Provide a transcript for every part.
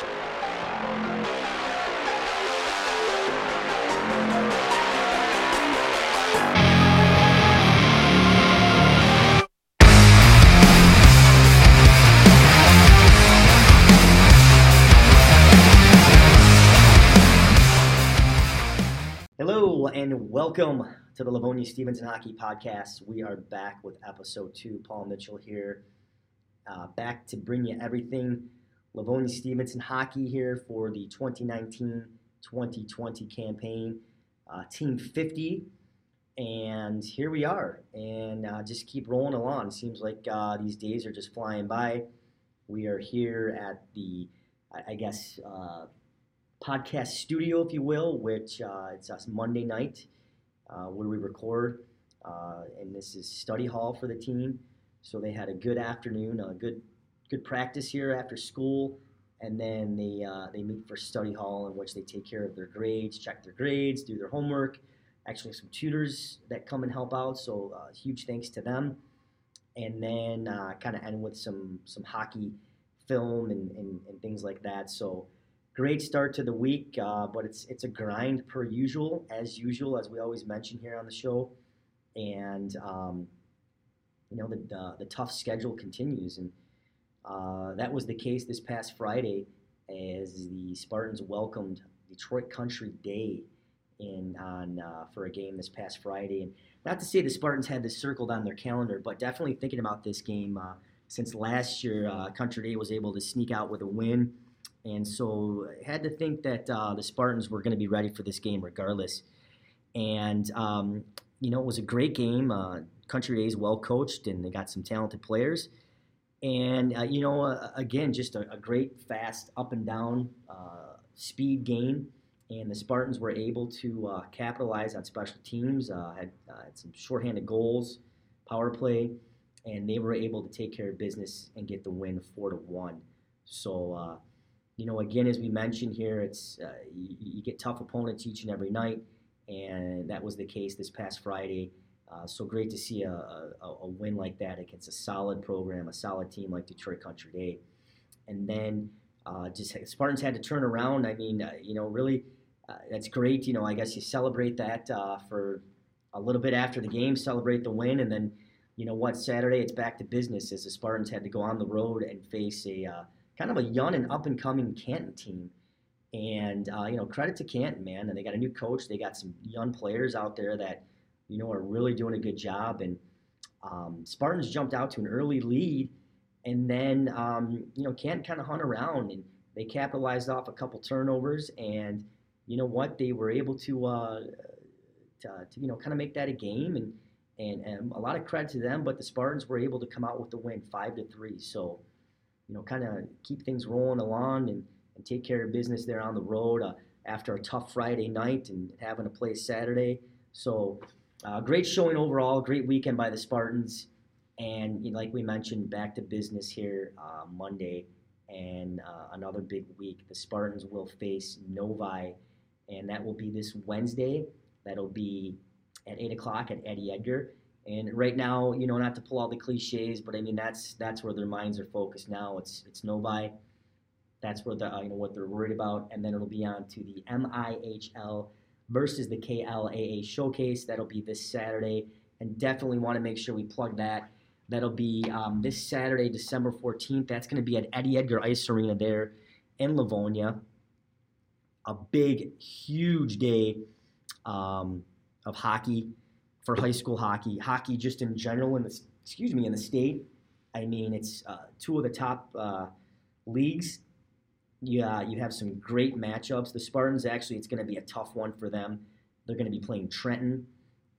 Hello and welcome to the Livonia Stevenson Hockey Podcast. We are back with episode two. Paul Mitchell here, uh, back to bring you everything Livonia Stevenson Hockey here for the 2019-2020 campaign, uh, Team 50, and here we are, and uh, just keep rolling along. It seems like uh, these days are just flying by. We are here at the, I, I guess uh, podcast studio, if you will, which uh, it's us Monday night uh, where we record, uh, and this is study hall for the team. So they had a good afternoon, a good good practice here after school, and then they uh, they meet for study hall in which they take care of their grades, check their grades, do their homework. Actually, some tutors that come and help out. So uh, huge thanks to them. And then uh, kind of end with some some hockey film and, and, and things like that. So great start to the week, uh, but it's it's a grind per usual, as usual, as we always mention here on the show, and um, you know the, the, the tough schedule continues, and uh, that was the case this past Friday as the Spartans welcomed Detroit Country Day in on uh, for a game this past Friday, and not to say the Spartans had this circled on their calendar, but definitely thinking about this game uh, since last year, uh, Country Day was able to sneak out with a win and so had to think that uh, the Spartans were going to be ready for this game regardless. And um, you know, it was a great game. Uh, Country Day is well coached, and they got some talented players. And uh, you know, uh, again, just a, a, great, fast, up and down uh, speed game. And the Spartans were able to uh, capitalize on special teams. had, had some shorthanded goals, power play, and they were able to take care of business and get the win four to one. So you know, again, as we mentioned here, it's uh, you, you, get tough opponents each and every night, and that was the case this past Friday. Uh, so great to see a, a, a, win like that against a solid program, a solid team like Detroit Country Day. And then uh, just Spartans had to turn around. I mean, uh, you know, really, uh, that's great. You know, I guess you celebrate that uh, for a little bit after the game, celebrate the win, and then, you know what, Saturday it's back to business as the Spartans had to go on the road and face a kind of a young and up and coming Canton team. And uh, you know, credit to Canton, man. And they got a new coach. They got some young players out there that you know are really doing a good job. And um, Spartans jumped out to an early lead, and then um, you know Canton kind of hung around and they capitalized off a couple turnovers. And you know what? They were able to, uh, to, to you know kind of make that a game and. And, and, a lot of credit to them, but the Spartans were able to come out with the win, five to three. So, you know, kind of keep things rolling along and, and take care of business there on the road uh, after a tough Friday night and having to play Saturday. So, uh, great showing overall, great weekend by the Spartans. And like we mentioned, back to business here uh, Monday and uh, another big week. The Spartans will face Novi, and that will be this Wednesday. That'll be at 8 o'clock at Eddie Edgar. And right now, you know, not to pull all the cliches, but I mean that's that's where their minds are focused now. It's it's Novi. That's where the you know what they're worried about, and then it'll be on to the MIHL versus the KLAA showcase. That'll be this Saturday, and definitely want to make sure we plug that. That'll be um, this Saturday, December 14th. That's going to be at Eddie Edgar Ice Arena there in Livonia. A big, huge day um, of hockey for high school hockey, hockey just in general in the excuse me in the state. I mean, it's uh, two of the top uh, leagues. Yeah, you have some great matchups. The Spartans actually, it's going to be a tough one for them. They're going to be playing Trenton,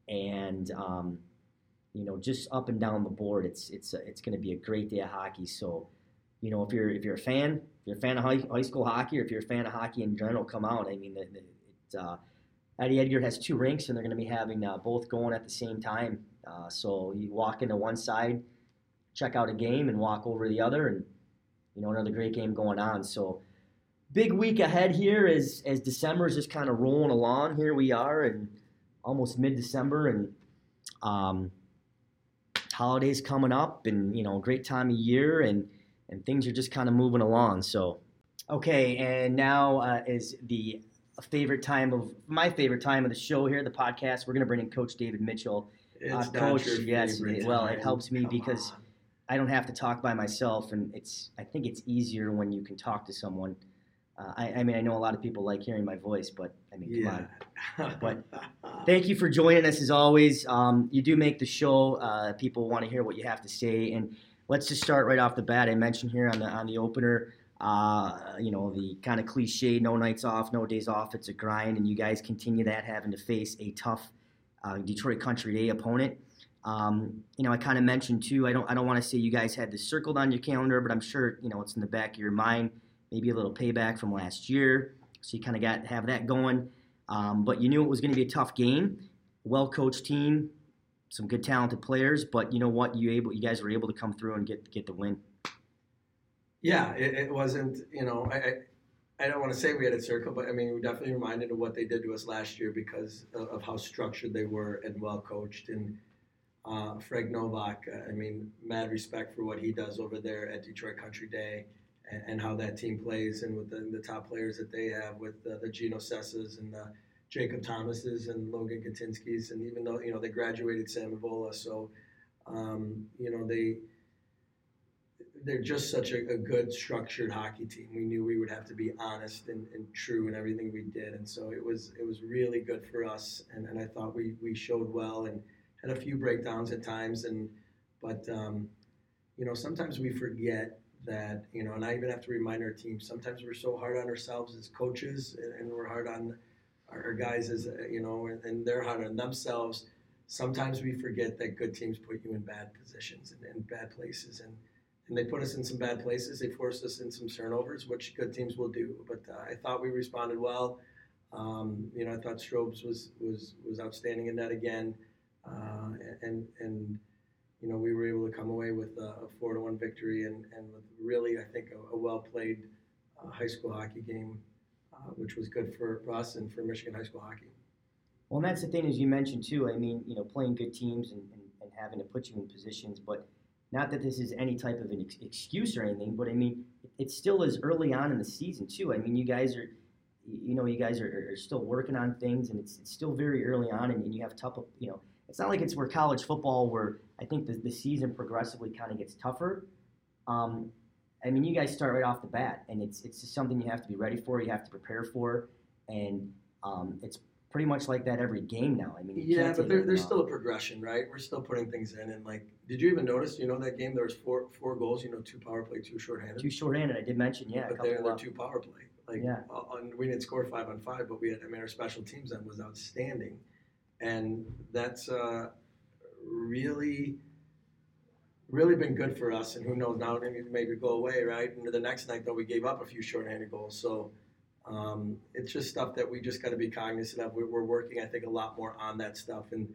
and um, you know, just up and down the board, it's it's it's going to be a great day of hockey. So, you know, if you're if you're a fan, if you're a fan of high, high school hockey, or if you're a fan of hockey in general, come out. I mean, the, the, it, uh, Eddie Edgar has two rinks, and they're going to be having uh, both going at the same time. Uh, so you walk into one side, check out a game, and walk over the other, and you know another great game going on. So big week ahead here as as December is just kind of rolling along. Here we are, and almost mid December, and um, holidays coming up, and you know great time of year, and and things are just kind of moving along. So Okay, and now uh, is the favorite time of my favorite time of the show here, the podcast. We're going to bring in Coach David Mitchell. It's Uh, Coach, yes, well, it helps me Come because- on. I don't have to talk by myself, and it's I think it's easier when you can talk to someone. Uh, I, I mean, I know a lot of people like hearing my voice, but I mean, come on. But Thank you for joining us as always. Um, you do make the show. Uh, people want to hear what you have to say, and let's just start right off the bat. I mentioned here on the on the opener, uh, you know, the kind of cliche: no nights off, no days off. It's a grind, and you guys continue that, having to face a tough uh, Detroit Country Day opponent. Um, you know, I kind of mentioned too. I don't I don't want to say you guys had this circled on your calendar, but I'm sure you know it's in the back of your mind. Maybe a little payback from last year, so you kind of got have that going. Um, but you knew it was going to be a tough game. Well coached team, some good talented players. But you know what? You able you guys were able to come through and get get the win. yeah, it, it wasn't. You know, I, I don't want to say we had a circle, but I mean, we definitely reminded of what they did to us last year because of, of how structured they were and well coached. And uh, Frank Novak, uh, I mean, mad respect for what he does over there at Detroit Country Day and, and how that team plays and with the, the top players that they have with uh, the Geno Sessas and the Jacob Thomases and Logan Katinskis. And even though, you know, they graduated Sam Evola, so, um, you know, they they're just such a, a good structured hockey team. We knew we would have to be honest and, and true in everything we did, and so it was it was really good for us. And, and I thought we, we showed well and had a few breakdowns at times. And but um, you know sometimes we forget that you know, and I even have to remind our team. Sometimes we're so hard on ourselves as coaches, and, and we're hard on our, guys as you know, and, and they're hard on themselves. Sometimes we forget that good teams put you in bad positions and in bad places, and and they put us in some bad places. They forced us in some turnovers, which good teams will do. But uh, I thought we responded well. Um, you know, I thought Strobes was was was outstanding in that again, uh, and and you know we were able to come away with a, a four to one victory and and with really I think a, a well played uh, high school hockey game, uh, which was good for us and for Michigan high school hockey. Well, and that's the thing as you mentioned too. I mean, you know, playing good teams and, and, and having to put you in positions, but not that this is any type of an ex- excuse or anything, but I mean, it still is early on in the season too. I mean, you guys are, you know, you guys are, are still working on things, and it's, it's still very early on, and, and you have tough, you know, it's not like it's where college football, where I think the, the season progressively kind of gets tougher. Um, I mean, you guys start right off the bat, and it's it's just something you have to be ready for, you have to prepare for, and um, it's pretty much like that every game now. I mean, Yeah, but there, there's still a progression, right? We're still putting things in, and like, did you even notice? You know that game there was four four goals. You know, two power play, two shorthanded. Two shorthanded. I did mention, yeah, a but couple. they're, they're two power play. Like, Yeah. on, we didn't score five on five, but we had. I mean, our special teams then was outstanding, and that's uh, really, really been good for us. And who knows now? Maybe go away, right? And the next night though, we gave up a few shorthanded goals. So. Um, it's just stuff that we just got to be cognizant of. We're, we're working, I think, a lot more on that stuff, and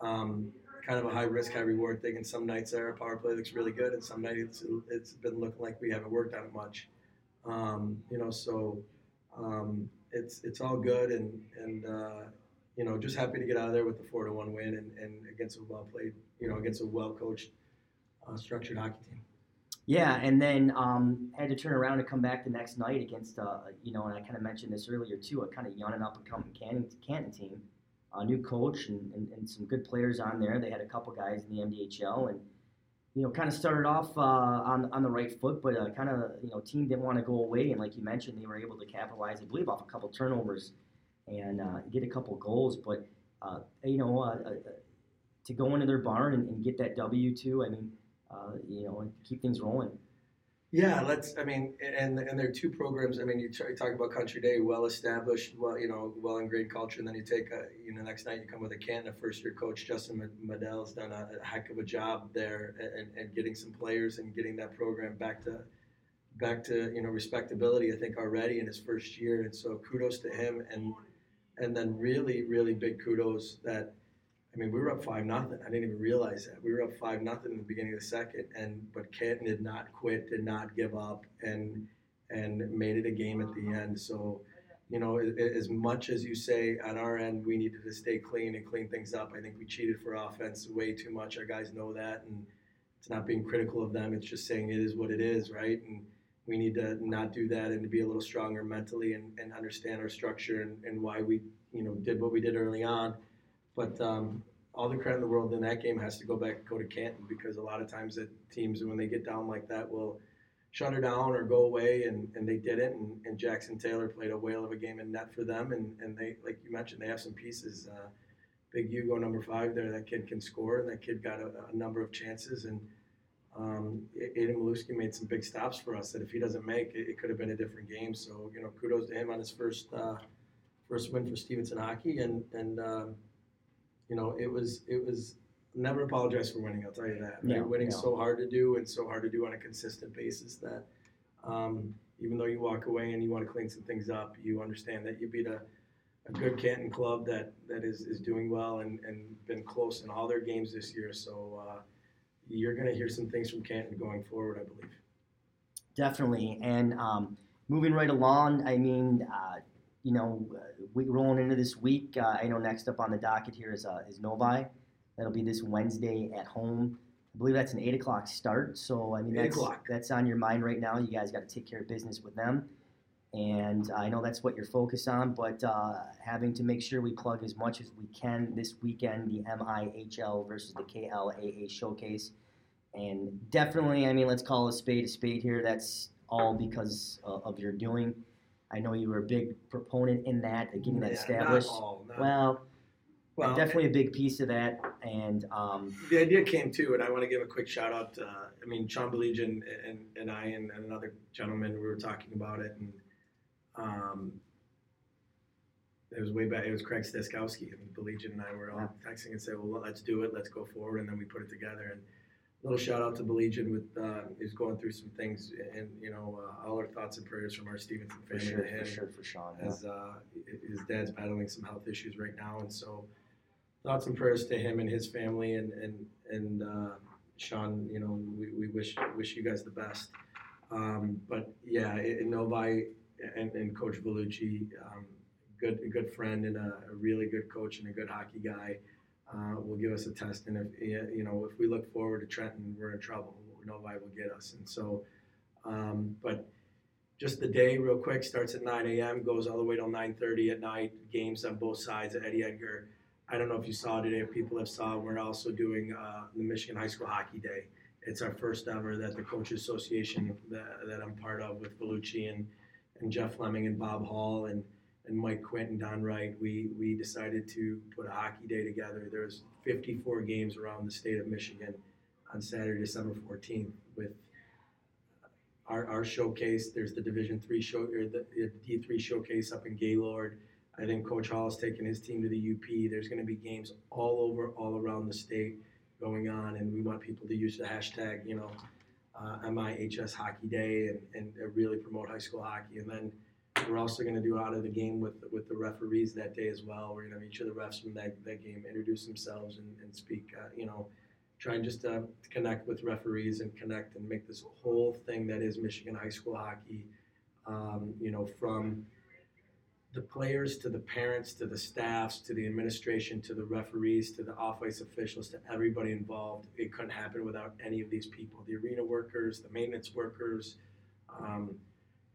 um, kind of a high risk, high reward thing. And some nights our power play looks really good, and some nights it's, it's been looking like we haven't worked on it much. Um, you know, so um, it's it's all good, and and uh, you know, just happy to get out of there with the four to one win, and, and against a well played, you know, against a well coached, uh, structured hockey team. Yeah, and then um, had to turn around and come back the next night against, uh, you know, and I kind of mentioned this earlier too, a kind of young and up and coming Canton, Canton team, a new coach and, and, and some good players on there. They had a couple guys in the MDHL and, you know, kind of started off uh, on, on the right foot, but uh, kind of, you know, team didn't want to go away. And like you mentioned, they were able to capitalize, I believe, off a couple turnovers and uh, get a couple goals. But, uh, you know, uh, uh, to go into their barn and, and get that W too, I mean, uh, you know, and keep things rolling. Yeah, let's. I mean, and and there are two programs. I mean, you talk about Country Day, well established, well you know, well ingrained culture, and then you take a, you know, next night you come with a Canton first year coach Justin Medell's done a, a heck of a job there, and, and getting some players and getting that program back to back to you know respectability. I think already in his first year, and so kudos to him, and and then really really big kudos that I mean, we were up five nothing. I didn't even realize that we were up five nothing in the beginning of the second, and but Canton did not quit, did not give up, and and made it a game at the end. So, you know, as much as you say on our end, we needed to stay clean and clean things up. I think we cheated for offense way too much. Our guys know that, and it's not being critical of them. It's just saying it is what it is, right? And we need to not do that and to be a little stronger mentally and, and understand our structure and, and why we you know did what we did early on. But um, all the credit in the world in that game has to go back go to Canton because a lot of times that teams when they get down like that will shut her down or go away and, and they didn't and, and Jackson Taylor played a whale of a game in net for them and, and they like you mentioned they have some pieces uh, big Hugo number five there that kid can score and that kid got a, a number of chances and um, Aiden Malewski made some big stops for us that if he doesn't make it, it could have been a different game so you know kudos to him on his first uh, first win for Stevenson hockey and and um, you know it was it was never apologize for winning. I'll tell you that. Yeah, Winning's yeah. so hard to do and so hard to do on a consistent basis that um, even though you walk away and you want to clean some things up, you understand that you beat a, a good Canton club that, that is, is doing well and, and been close in all their games this year. So uh, you're going to hear some things from Canton going forward, I believe. Definitely. And um, moving right along, I mean, uh, you know, we rolling into this week. Uh, I know next up on the docket here is uh, is Novi. That'll be this Wednesday at home. I believe that's an eight o'clock start. So I mean, that's that's on your mind right now. You guys got to take care of business with them, and I know that's what you're focused on. But uh, having to make sure we plug as much as we can this weekend, the MIHL versus the KLAA showcase, and definitely, I mean, let's call a spade a spade here. That's all because uh, of your doing. I know you were a big proponent in that, getting that Yeah, established. All, Well, well, definitely a big piece of that, and um, the idea came too, and I want to give a quick shout out. To, uh, I mean, Sean Belegian and, and I and, and another gentleman, we were talking about it, and um, it was way back. It was Craig Steskowski and Belegian and I were all texting and said, "Well, let's do it. Let's go forward," and then we put it together. And little shout out to Belegian with uh, he's going through some things, and you know, uh, all our thoughts and prayers from our Stevenson for family sure, to him for sure, for Sean. yeah. as uh, his dad's battling some health issues right now, and so thoughts and prayers to him and his family, and and and uh, Sean. You know, we, we wish wish you guys the best. Um, but yeah, in Novi and, and Coach Vellucci, um, good a good friend and a, a really good coach and a good hockey guy. Uh, will give us a test, and if you know if we look forward to Trenton, we're in trouble. Novi will get us, and so. Um, but just the day real quick starts at 9 a.m goes all the way till 9.30 at night games on both sides at eddie edgar i don't know if you saw today if people have saw we're also doing uh, the michigan high school hockey day it's our first ever that the coaches association that, that i'm part of with Bellucci and, and jeff fleming and bob hall and, and mike quint and don wright we, we decided to put a hockey day together there's 54 games around the state of michigan on saturday december 14th with our, our showcase. There's the Division Three show or the D three showcase up in Gaylord. I think Coach Hall has taken his team to the UP. There's going to be games all over, all around the state going on, and we want people to use the hashtag, you know, uh, MIHS Hockey Day, and, and really promote high school hockey. And then we're also going to do out of the game with with the referees that day as well. We're going to have each of the refs from that, that game introduce themselves and, and speak, uh, you know, try and just uh, connect with referees and connect and make this whole thing that is Michigan high school hockey, um, you know, from the players to the parents to the staffs to the administration to the referees to the off-ice officials to everybody involved. It couldn't happen without any of these people: the arena workers, the maintenance workers. Um,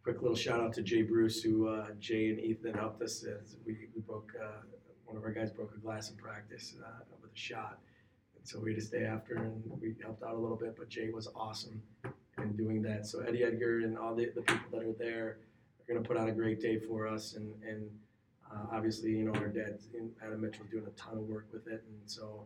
quick little shout out to Jay Bruce, who uh, Jay and Ethan helped us. As we, we broke uh, one of our guys broke a glass in practice uh, with a shot. and So we had to stay after and we helped out a little bit, but Jay was awesome in doing that. So Eddie Edgar and all the, the people that are there are going to put on a great day for us. And, and uh, obviously, you know, our dad, Adam Mitchell's doing a ton of work with it. And so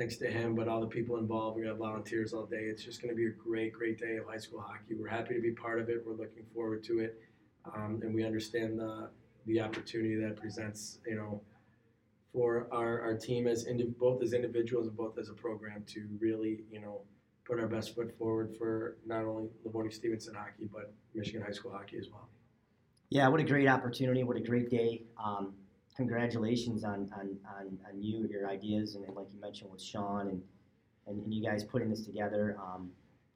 thanks to him, but all the people involved, we got volunteers all day. It's just going to be a great, great day of high school hockey. We're happy to be part of it. We're looking forward to it. Um, and we understand the, the opportunity that presents, you know, for our, our team as indi- both as individuals and both as a program to really, you know, put our best foot forward for not only Livonia Stevenson hockey, but Michigan high school hockey as well. Yeah, what a great opportunity! What a great day! Um, congratulations on, on, on, on you, your ideas, and, and like you mentioned with Sean and, and, and you guys putting this together. Um,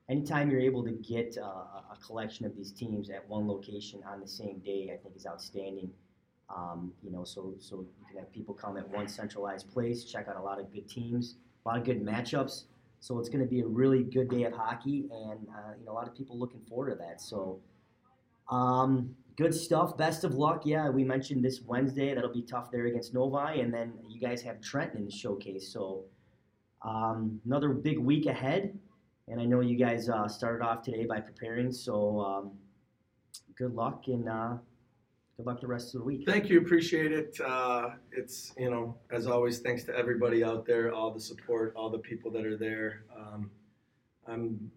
anytime you're able to get uh, a collection of these teams at one location on the same day, I think is outstanding. Um, you know, so so you can have people come at one centralized place, check out a lot of good teams, a lot of good matchups. So it's going to be a really good day of hockey, and uh, you know a lot of people looking forward to that. So um, good stuff. Best of luck. Yeah, we mentioned this Wednesday that'll be tough there against Novi, and then you guys have Trenton in the showcase. So um, another big week ahead, and I know you guys uh, started off today by preparing. So um, good luck and uh, good luck the rest of the week. Thank you, appreciate it. Uh, it's you know, as always, thanks to everybody out there, all the support, all the people that are there. Um, I'm.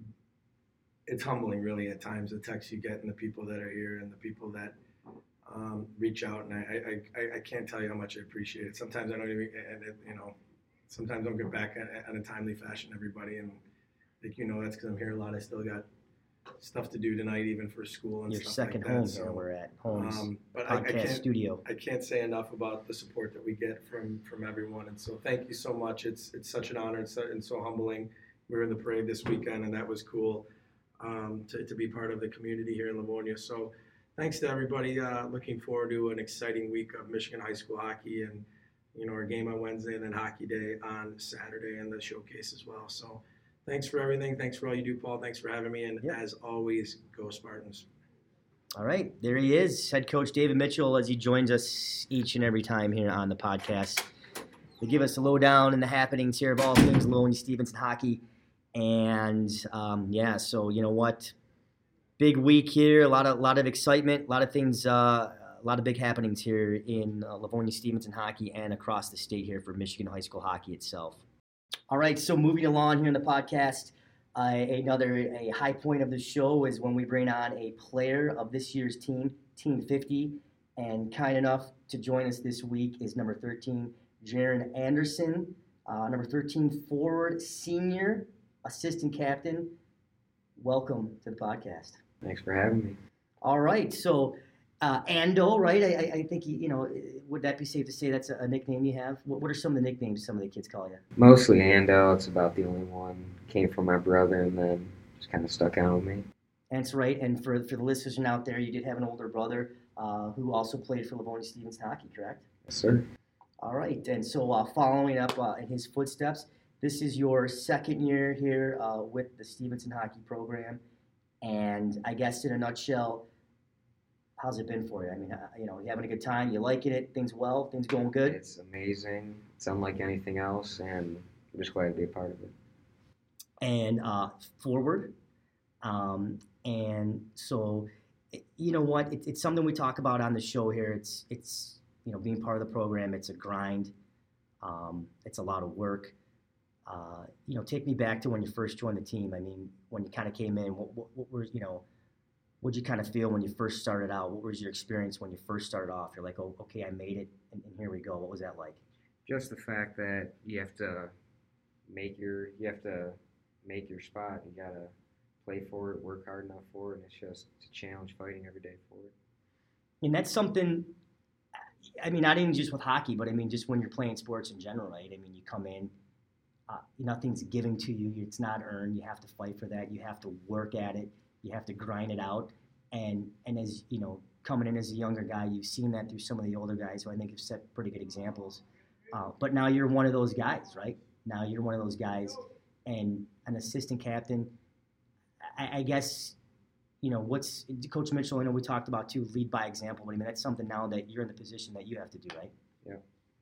It's humbling, really, at times the texts you get and the people that are here and the people that um, reach out, and I, I, I can't tell you how much I appreciate it. Sometimes I don't even, and it, you know, sometimes I don't get back in a timely fashion. Everybody, and like you know, that's because I'm here a lot. I still got stuff to do tonight, even for school and Your stuff second like that. home so, here. We're at Homes um, but I, I can't Studio. I can't say enough about the support that we get from from everyone, and so thank you so much. It's it's such an honor and so, and so humbling. We were in the parade this weekend, and that was cool um, to to be part of the community here in Livonia. So thanks to everybody. Uh, looking forward to an exciting week of Michigan high school hockey, and you know our game on Wednesday, and then hockey day on Saturday, and the showcase as well. So. Thanks for everything. Thanks for all you do, Paul. Thanks for having me. And Yep. as always, go Spartans. All right, there he is, head coach David Mitchell, as he joins us each and every time here on the podcast to give us a lowdown in the happenings here of all things Livonia Stevenson hockey. And um, yeah, so you know what, big week here, a lot of lot of excitement, a lot of things, uh, a lot of big happenings here in uh, Livonia Stevenson hockey and across the state here for Michigan high school hockey itself. All right, so moving along here in the podcast, uh, another a high point of the show is when we bring on a player of this year's team, Team 50, and kind enough to join us this week is number 13, Jaron Anderson, uh, number 13 forward, senior assistant captain. Welcome to the podcast. Thanks for having me. All right, so uh, Ando, right? I, I- I think you, you know. Would that be safe to say that's a, a nickname you have? What, what are some of the nicknames some of the kids call you? Mostly Ando. It's about the only one. Came from my brother and then just kind of stuck out with me. That's right. And for for the listeners out there, you did have an older brother uh, who also played for Livonia Stevens hockey, correct? Yes, sir. All right. And so, uh, following up uh, in his footsteps, this is your second year here uh, with the Stevenson hockey program, and I guess in a nutshell, how's it been for you? I mean, uh, you know, you having a good time? You liking it? Things well? Things going good? It's amazing. It's unlike anything else, and I'm just glad to be a part of it. and uh, forward. Um, and so, you know what? It, it's something we talk about on the show here. It's it's you know being part of the program. It's a grind. Um, it's a lot of work. Uh, you know, take me back to when you first joined the team. I mean, when you kind of came in, what, what, what were you know, what did you kind of feel when you first started out? What was your experience when you first started off? You're like, oh, okay, I made it, and, and here we go. What was that like? Just the fact that you have to make your you have to make your spot. You gotta play for it, work hard enough for it, and it's just it's a challenge fighting every day for it. And that's something. I mean, not even just with hockey, but I mean, just when you're playing sports in general, right? I mean, you come in, uh, nothing's given to you. It's not earned. You have to fight for that. You have to work at it. You have to grind it out. And and as you know, coming in as a younger guy, you've seen that through some of the older guys who I think have set pretty good examples. Uh, but now you're one of those guys, right? Now you're one of those guys, and an assistant captain. I, I guess you know, what's Coach Mitchell? I know we talked about too, lead by example. But I mean, that's something now that you're in the position that you have to do, right? Yeah,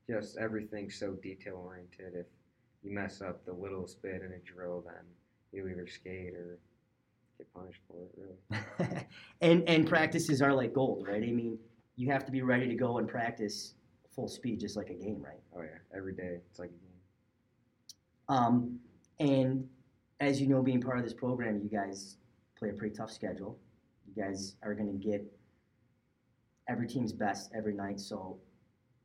just everything's so detail oriented. If you mess up the littlest bit in a drill, then you either skate or get punished for it. Really. and and practices are like gold, right? I mean, you have to be ready to go and practice full speed, just like a game, right? Oh yeah, every day it's like a game. Um, and as you know, being part of this program, you guys play a pretty tough schedule. You guys are going to get every team's best every night. So,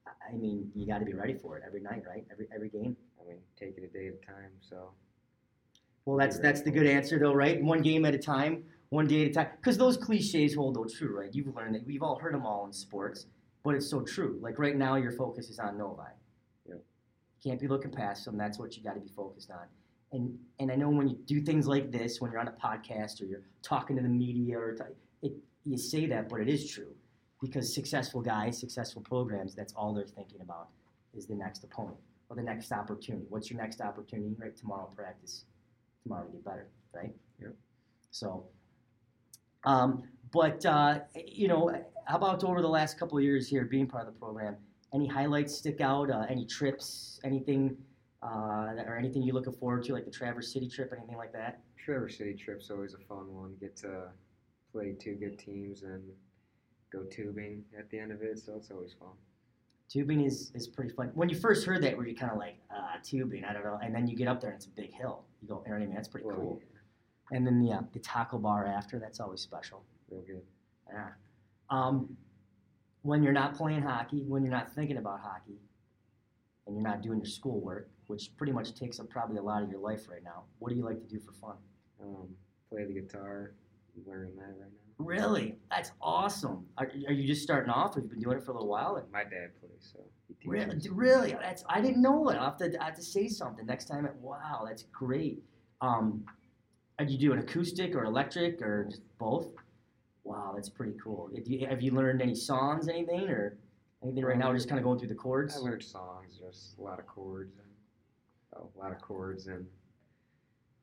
I- I mean, you got to be ready for it every night, right? Every every game. I mean, take it a day at a time. So Well, that's that's the good answer, though, right? One game at a time, one day at a time. Because those cliches hold though true, right? You've learned that. We've all heard them all in sports, but it's so true. Like right now, your focus is on Novi. Yep. Can't be looking past them. That's what you got to be focused on. And and I know when you do things like this, when you're on a podcast or you're talking to the media or t- it, you say that, but it is true because successful guys, successful programs, that's all they're thinking about is the next opponent or the next opportunity. What's your next opportunity? Right tomorrow practice tomorrow to get better, right? Yep. So, um, but uh, you know, how about over the last couple of years here, being part of the program? Any highlights stick out? Uh, any trips? Anything? Uh, or anything you're looking forward to, like the Traverse City trip, anything like that? Traverse City trip's always a fun one. Get to play two good teams and go tubing at the end of it, so it's always fun. Tubing is, is pretty fun. When you first heard that, were you kind of like, ah, tubing, I don't know. And then you get up there and it's a big hill. You go, you know what I mean? That's pretty Well, cool. And then the, uh, the taco bar after, that's always special. real good. Yeah. Um, when you're not playing hockey, when you're not thinking about hockey, and you're not doing your schoolwork, which pretty much takes up probably a lot of your life right now, what do you like to do for fun? Um, play the guitar, learning that right now. Really? That's awesome. Are, are you just starting off? Or have you been doing it for a little while? My dad plays, so. Really? Really? That's I didn't know it. I have to I have to say something next time. At, wow, that's great. Um, are you doing acoustic or electric or just both? Wow, that's pretty cool. Have you, have you learned any songs, anything, or anything right now? Or just kind of going through the chords. I learned songs, just a lot of chords and oh, a lot of chords and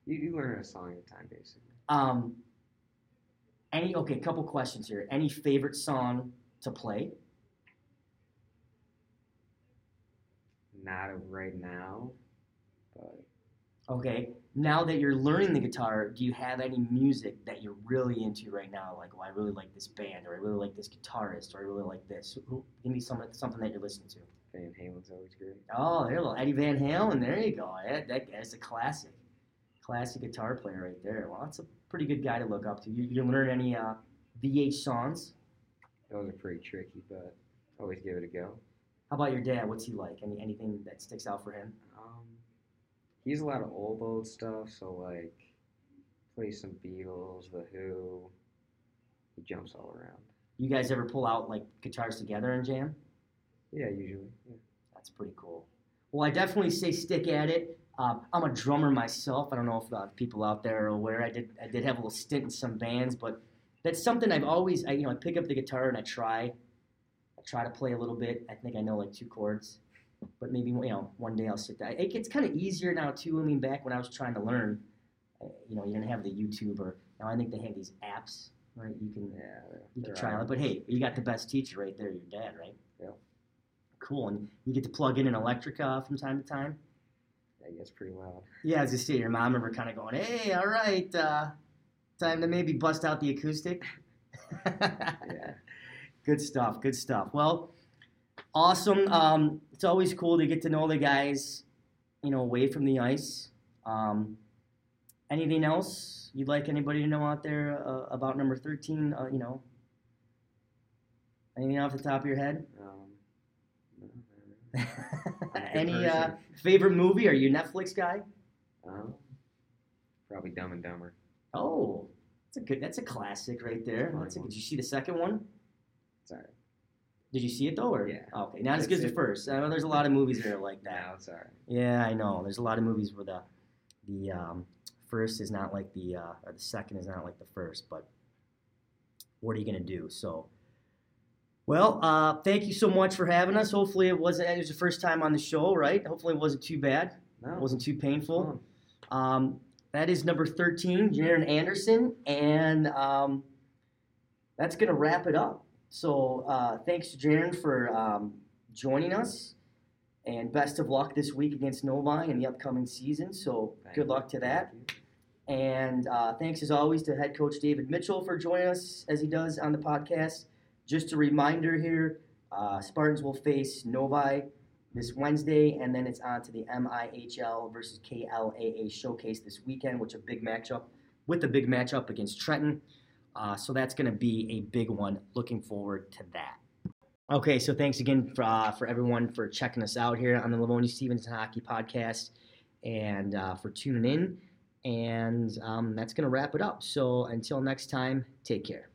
you, you learn a song at a time basically. Um, any okay? a Couple questions here. Any favorite song to play? Not right now, but Okay. Now that you're learning the guitar, do you have any music that you're really into right now? Like, well, I really like this band, or I really like this guitarist, or I really like this. Who, give me some something that you're listening to. Van Halen's always great. Oh, there, little Eddie Van Halen. There you go. That, that guy's a classic, classic guitar player right there. Lots a pretty good guy to look up to. You, you learn any uh, VH songs? Those are pretty tricky, but always give it a go. How about your dad? What's he like? Any anything that sticks out for him? Um, he's a lot of old old stuff, so like play some Beatles, The Who. He jumps all around. You guys ever pull out like guitars together and jam? Yeah, usually. Yeah. That's pretty cool. Well, I definitely say stick at it. Um, I'm a drummer myself. I don't know if uh, people out there are aware. I did I did have a little stint in some bands, but that's something I've always I, you know I pick up the guitar and I try. I try to play a little bit. I think I know like two chords, but maybe you know one day I'll sit down. It gets kind of easier now too. I mean, back when I was trying to learn, uh, you know, you didn't have the YouTube or now I think they have these apps, right? You can Yeah. you can try it. But hey, you got the best teacher right there, your dad, right? Yeah. Cool. And you get to plug in an electric uh, from time to time. That gets pretty loud. Yeah, as you see, your mom ever kind of going, hey, all right, uh, time to maybe bust out the acoustic. Yeah. Good stuff. Good stuff. Well, awesome. Um, it's always cool to get to know the guys, you know, away from the ice. Um, anything else you'd like anybody to know out there uh, about number 13? Uh, you know, anything off the top of your head? Um, no, not really. I'm a good Any uh, favorite movie? Are you a Netflix guy? Um, probably Dumb and Dumber. Oh, that's a good. That's a classic right there. Fine That's a, did you see the second one? Sorry. Did you see it though? Or? Yeah. Okay, not as It's- good as the first. I know there's a lot of movies that are like that. No, it's alright. Yeah, I know. There's a lot of movies where the the um, first is not like the uh, or the second is not like the first. But what are you gonna do? So, well, uh, thank you so much for having us. Hopefully, it wasn't. It was your first time on the show, right? Hopefully, it wasn't too bad. No. It wasn't too painful. Um, that is number 13, Jaron Anderson, and um, that's going to wrap it up. So uh, thanks to Jaron for um, joining us, and best of luck this week against Novi in the upcoming season. So Thank good you. luck to that. Thank And uh, thanks as always to head coach David Mitchell for joining us as he does on the podcast. Just a reminder here uh, Spartans will face Novi this Wednesday, and then it's on to the MIHL versus KLAA showcase this weekend, which a big matchup with a big matchup against Trenton. Uh, so that's going to be a big one. Looking forward to that. Okay, so thanks again for, uh, for everyone for checking us out here on the Livonia Stevenson Hockey Podcast and uh, for tuning in. And um, that's going to wrap it up. So until next time, take care.